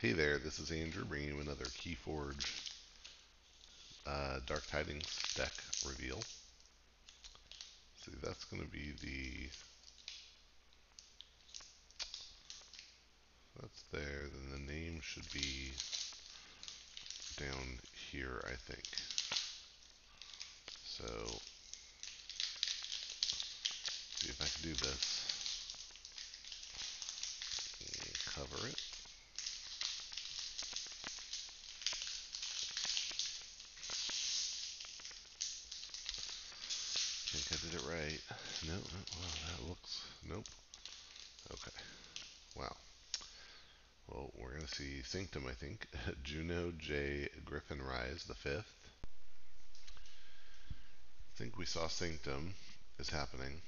Hey there, this is Andrew bringing you another Keyforge uh, Dark Tidings deck reveal. See, that's going to be the. That's there, then the name should be down here, I think. So, see if I can do this. Cover it. think I did it right. No, no, well, that looks, nope. Okay, wow. Well, we're going to see Sanctum, I think. Juno J. Griffin Rise, the fifth. I think we saw Sanctum is happening.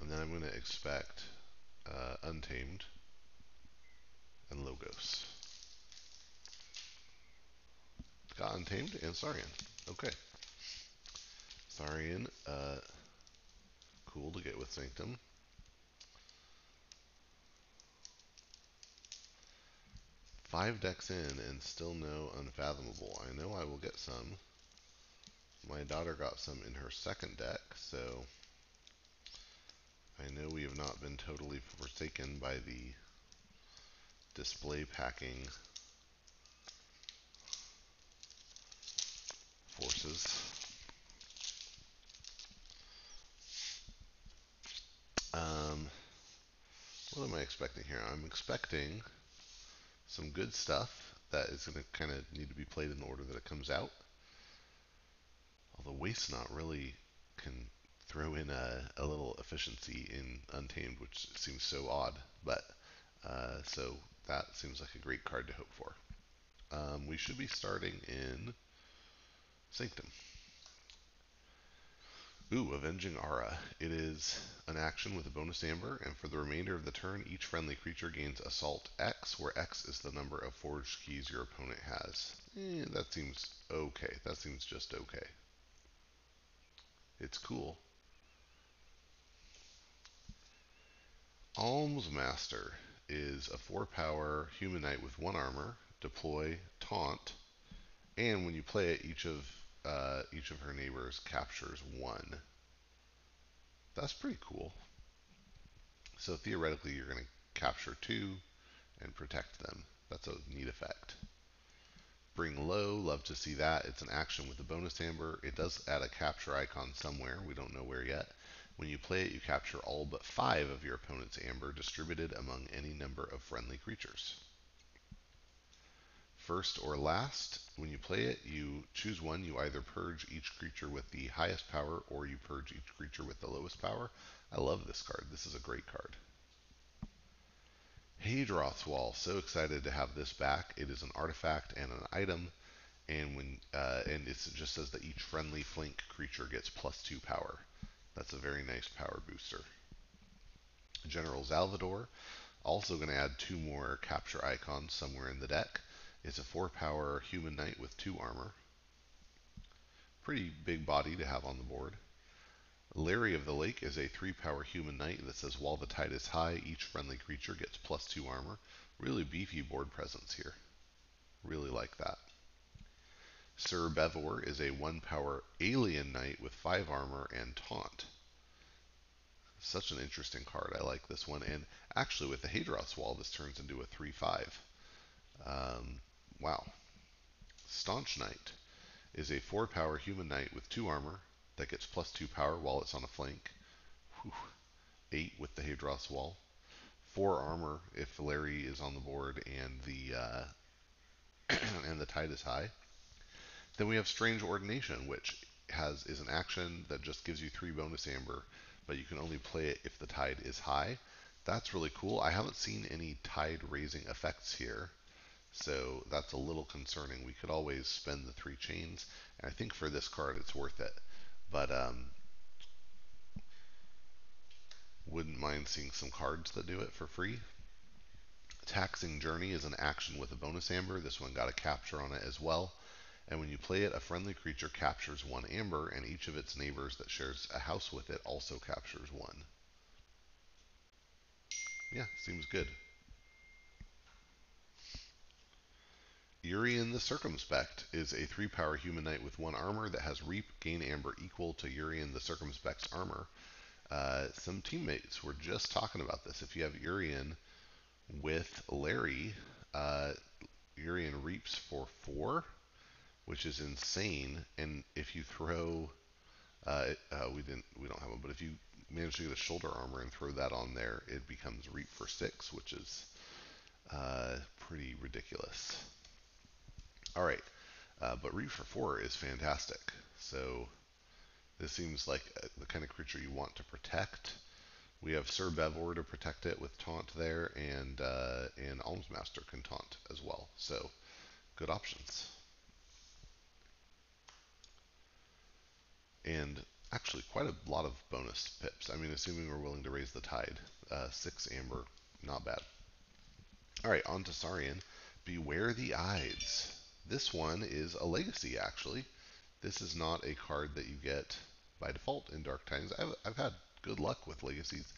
And then I'm going to expect uh, Untamed and Logos. Got Untamed and Saurian. Okay. Saurian, uh, cool to get with Sanctum. Five decks in and still no Unfathomable. I know I will get some. My daughter got some in her second deck, so I know we have not been totally forsaken by the display packing forces. What am I expecting here? I'm expecting some good stuff that is going to kind of need to be played in the order that it comes out. Although Waste Not really can throw in a, a little efficiency in Untamed, which seems so odd. But uh, so that seems like a great card to hope for. Um, we should be starting in Sanctum. Ooh, Avenging Aura. It is an action with a bonus amber, and for the remainder of the turn, each friendly creature gains Assault X, where X is the number of forged keys your opponent has. Eh, that seems okay. That seems just okay. It's cool. Alms Master is a 4 power human knight with 1 armor, deploy, taunt, and when you play it, each of uh, each of her neighbors captures one. That's pretty cool. So theoretically, you're going to capture two and protect them. That's a neat effect. Bring low, love to see that. It's an action with a bonus amber. It does add a capture icon somewhere. We don't know where yet. When you play it, you capture all but five of your opponent's amber distributed among any number of friendly creatures first or last. When you play it, you choose one. You either purge each creature with the highest power or you purge each creature with the lowest power. I love this card. This is a great card. Hadroth's Wall. So excited to have this back. It is an artifact and an item, and when uh, and it just says that each friendly flank creature gets plus two power. That's a very nice power booster. General Zalvador. Also going to add two more capture icons somewhere in the deck is a 4 power human knight with 2 armor. Pretty big body to have on the board. Larry of the Lake is a 3 power human knight that says while the tide is high, each friendly creature gets plus 2 armor. Really beefy board presence here. Really like that. Sir Bevor is a 1 power alien knight with 5 armor and taunt. Such an interesting card. I like this one. And actually, with the Hadroth's Wall, this turns into a 3 5. Um, Wow. Staunch Knight is a 4 power human knight with 2 armor that gets plus 2 power while it's on a flank. Whew. 8 with the Hadroth's Wall. 4 armor if Larry is on the board and the uh, and the tide is high. Then we have Strange Ordination, which has is an action that just gives you 3 bonus amber, but you can only play it if the tide is high. That's really cool. I haven't seen any tide raising effects here. So that's a little concerning. We could always spend the three chains, and I think for this card it's worth it. But um, wouldn't mind seeing some cards that do it for free. Taxing Journey is an action with a bonus amber. This one got a capture on it as well. And when you play it, a friendly creature captures one amber, and each of its neighbors that shares a house with it also captures one. Yeah, seems good. Urien the Circumspect is a three power human knight with one armor that has Reap, gain Amber equal to Urien the Circumspect's armor. Uh, some teammates were just talking about this. If you have Urien with Larry, uh, Urien reaps for four, which is insane. And if you throw, uh, uh, we didn't, we don't have one, but if you manage to get a shoulder armor and throw that on there, it becomes reap for six, which is uh, pretty ridiculous. All right, uh, but for four is fantastic. So this seems like uh, the kind of creature you want to protect. We have Sir Bevor to protect it with taunt there, and uh, and Almsmaster can taunt as well. So good options. And actually, quite a lot of bonus pips. I mean, assuming we're willing to raise the tide, uh, six amber, not bad. All right, on to Saurian. Beware the Ides. This one is a legacy, actually. This is not a card that you get by default in Dark Times. I've, I've had good luck with legacies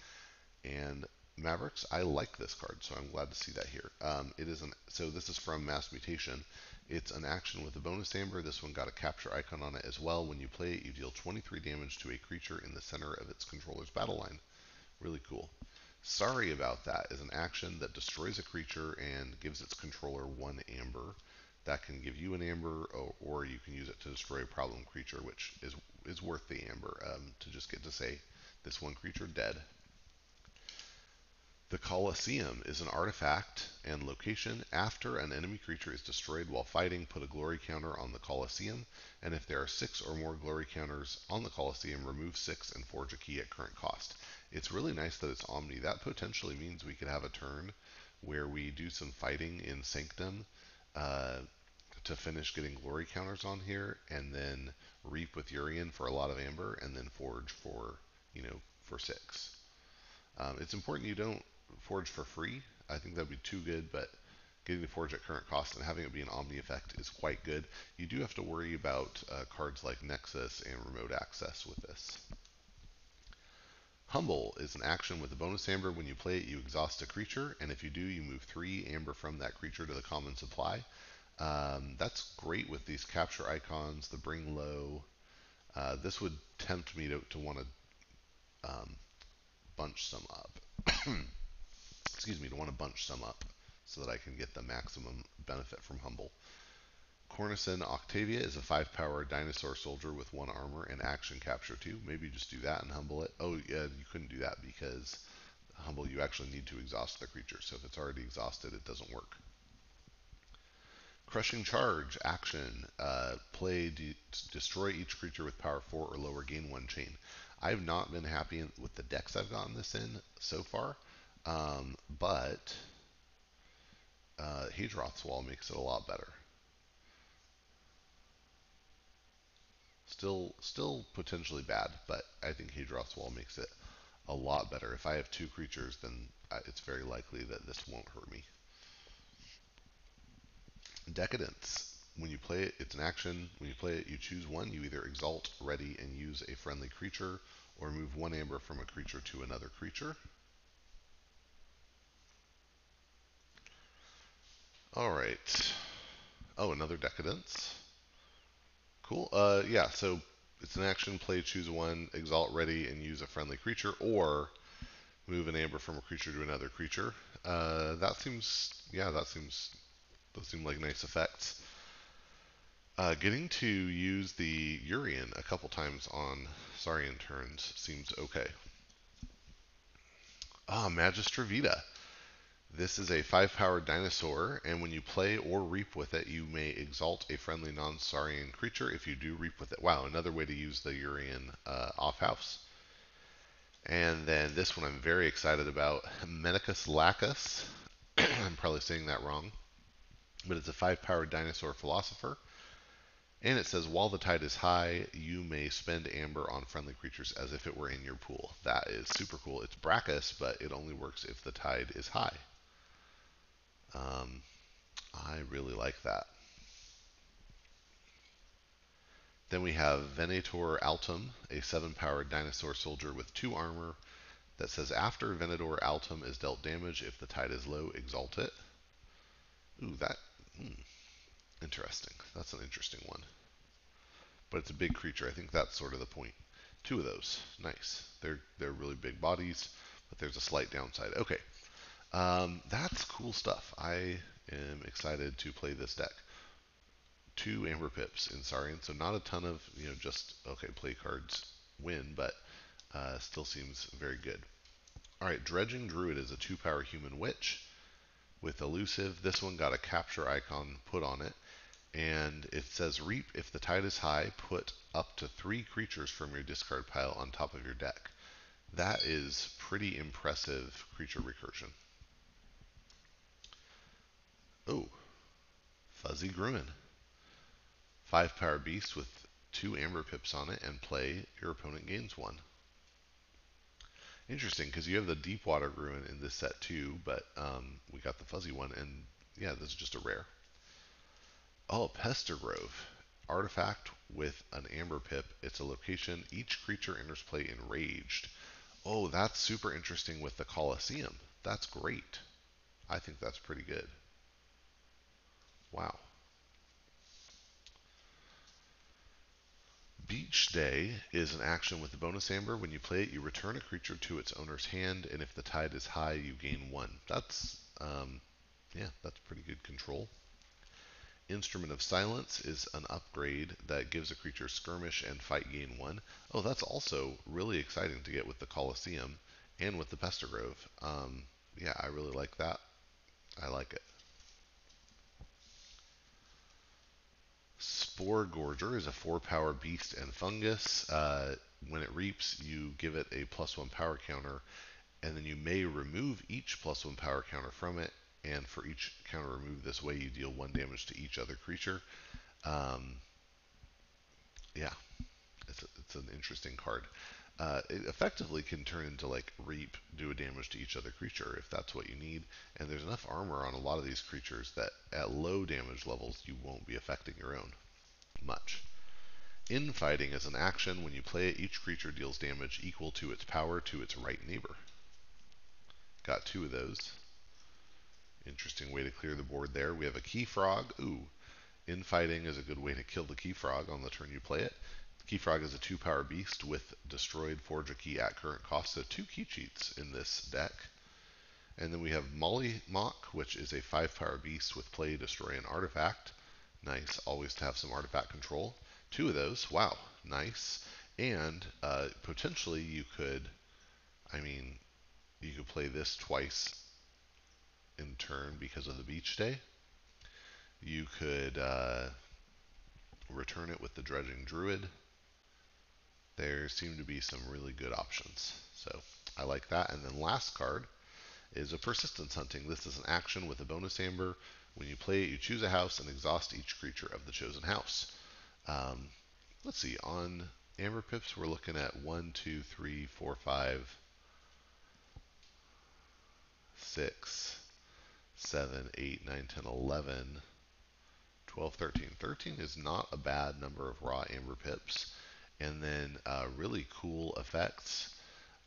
and Mavericks. I like this card, so I'm glad to see that here. Um, it is an so this is from Mass Mutation. It's an action with a bonus amber. This one got a capture icon on it as well. When you play it, you deal 23 damage to a creature in the center of its controller's battle line. Really cool. Sorry about that is an action that destroys a creature and gives its controller one amber. That can give you an amber, or, or you can use it to destroy a problem creature, which is is worth the amber um, to just get to say this one creature dead. The Colosseum is an artifact and location. After an enemy creature is destroyed while fighting, put a glory counter on the Colosseum, and if there are six or more glory counters on the Colosseum, remove six and forge a key at current cost. It's really nice that it's Omni. That potentially means we could have a turn where we do some fighting in Sanctum uh, to finish getting glory counters on here, and then reap with Urien for a lot of amber, and then forge for you know for six. Um, it's important you don't Forge for free. I think that'd be too good, but getting the Forge at current cost and having it be an Omni effect is quite good. You do have to worry about uh, cards like Nexus and Remote Access with this. Humble is an action with a bonus amber. When you play it, you exhaust a creature, and if you do, you move three amber from that creature to the common supply. Um, that's great with these capture icons, the bring low. Uh, this would tempt me to, to want to um, bunch some up. excuse me, to want to bunch some up so that I can get the maximum benefit from Humble. Cornicen Octavia is a 5 power dinosaur soldier with 1 armor and action capture 2. Maybe just do that and humble it. Oh, yeah, you couldn't do that because humble you actually need to exhaust the creature. So if it's already exhausted, it doesn't work. Crushing Charge action. Uh, play de destroy each creature with power 4 or lower, gain 1 chain. I've not been happy with the decks I've gotten this in so far. Um, but uh, Hadroth's Wall makes it a lot better. Still, still potentially bad, but I think Hadroth's Wall makes it a lot better. If I have two creatures, then uh, it's very likely that this won't hurt me. Decadence. When you play it, it's an action. When you play it, you choose one. You either exalt, ready, and use a friendly creature, or move one amber from a creature to another creature. All right. Oh, another Decadence. Cool. Uh, yeah, so it's an action, play, choose one, exalt ready, and use a friendly creature, or move an amber from a creature to another creature. Uh, that seems, yeah, that seems, those seem like nice effects. Uh, getting to use the Urien a couple times on Saurian turns seems okay. Ah, Magistra Vita. This is a 5 powered dinosaur, and when you play or reap with it, you may exalt a friendly non saurian creature if you do reap with it. Wow, another way to use the Urien uh, off house. And then this one I'm very excited about Menicus lacus. I'm probably saying that wrong, but it's a 5 powered dinosaur philosopher. And it says, while the tide is high, you may spend amber on friendly creatures as if it were in your pool. That is super cool. It's Brackus, but it only works if the tide is high. Um, I really like that. Then we have Venator Altum, a 7 powered dinosaur soldier with 2 armor that says after Venator Altum is dealt damage, if the tide is low, exalt it. Ooh, that. Hmm. interesting. That's an interesting one. But it's a big creature. I think that's sort of the point. Two of those. Nice. They're they're really big bodies, but there's a slight downside. Okay. Um, that's cool stuff. I am excited to play this deck. Two Amber Pips in Saurian, so not a ton of, you know, just, okay, play cards win, but uh, still seems very good. All right, Dredging Druid is a two power human witch with elusive. This one got a capture icon put on it. And it says reap if the tide is high, put up to three creatures from your discard pile on top of your deck. That is pretty impressive creature recursion. Oh, Fuzzy Gruen. Five power beast with two amber pips on it and play, your opponent gains one. Interesting, because you have the deep water Gruen in this set too, but um, we got the fuzzy one, and yeah, this is just a rare. Oh, Pester Grove. Artifact with an amber pip. It's a location. Each creature enters play enraged. Oh, that's super interesting with the Colosseum. That's great. I think that's pretty good. Wow. Beach Day is an action with the bonus amber. When you play it, you return a creature to its owner's hand, and if the tide is high, you gain one. That's, um, yeah, that's pretty good control. Instrument of Silence is an upgrade that gives a creature skirmish and fight gain one. Oh, that's also really exciting to get with the Colosseum and with the Pestergrove. Um, yeah, I really like that. I like it. Spore Gorger is a four power beast and fungus. Uh, when it reaps, you give it a plus one power counter, and then you may remove each plus one power counter from it. And for each counter removed this way, you deal one damage to each other creature. Um, yeah, it's, a, it's an interesting card. Uh, it effectively can turn into like reap, do a damage to each other creature if that's what you need. And there's enough armor on a lot of these creatures that at low damage levels you won't be affecting your own much. Infighting is an action. When you play it, each creature deals damage equal to its power to its right neighbor. Got two of those. Interesting way to clear the board there. We have a key frog. Ooh, infighting is a good way to kill the key frog on the turn you play it. Key frog is a two power beast with destroyed forge a key at current cost, so two key cheats in this deck. And then we have Mollymauk, which is a five power beast with play, destroy an artifact. Nice, always to have some artifact control. Two of those, wow, nice. And uh, potentially you could, I mean, you could play this twice in turn because of the beach day. You could uh, return it with the dredging druid. There seem to be some really good options. So I like that. And then last card is a persistence hunting. This is an action with a bonus amber. When you play it, you choose a house and exhaust each creature of the chosen house. Um, let's see, on Amber Pips, we're looking at 1, 2, 3, 4, 5, 6, 7, 8, 9, 10, 11, 12, 13. 13 is not a bad number of raw Amber Pips. And then uh, really cool effects.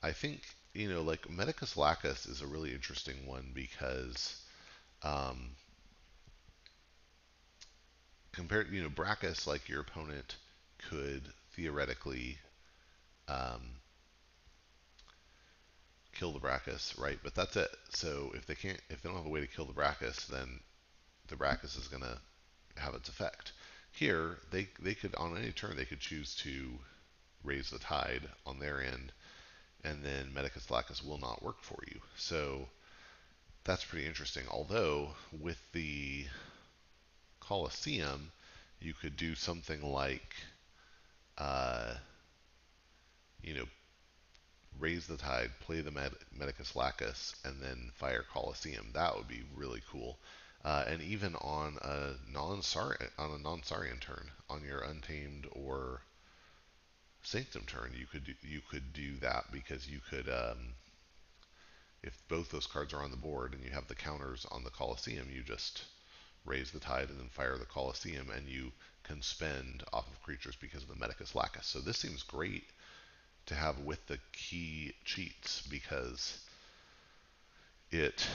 I think, you know, like Medicus Lacus is a really interesting one because um, compared, you know, Brackus, like your opponent could theoretically um, kill the Brackus, right? But that's it. So if they can't, if they don't have a way to kill the Brackus, then the Brackus is going to have its effect. Here, they they could on any turn they could choose to raise the tide on their end, and then Medicus Lacus will not work for you. So that's pretty interesting. Although with the Colosseum, you could do something like, uh, you know, raise the tide, play the Med- Medicus Lacus, and then fire Colosseum. That would be really cool. Uh, and even on a non on a non-Saurian turn, on your Untamed or Sanctum turn, you could do, you could do that because you could, um, if both those cards are on the board and you have the counters on the Colosseum, you just raise the tide and then fire the Colosseum, and you can spend off of creatures because of the Medicus Lacus. So this seems great to have with the key cheats because it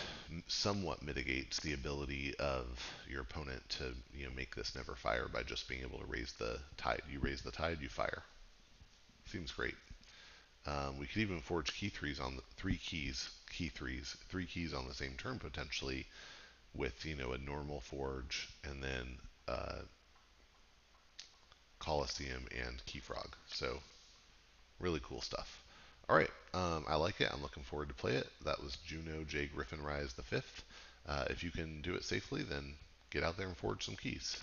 somewhat mitigates the ability of your opponent to you know make this never fire by just being able to raise the tide. You raise the tide, you fire. Seems great. Um, we could even forge key threes on the, three keys, key threes, three keys on the same turn potentially, with you know a normal forge and then uh, Colosseum and Keyfrog. So really cool stuff. All right, um, I like it. I'm looking forward to play it. That was Juno J. Griffin Rise the fifth. Uh, if you can do it safely, then get out there and forge some keys.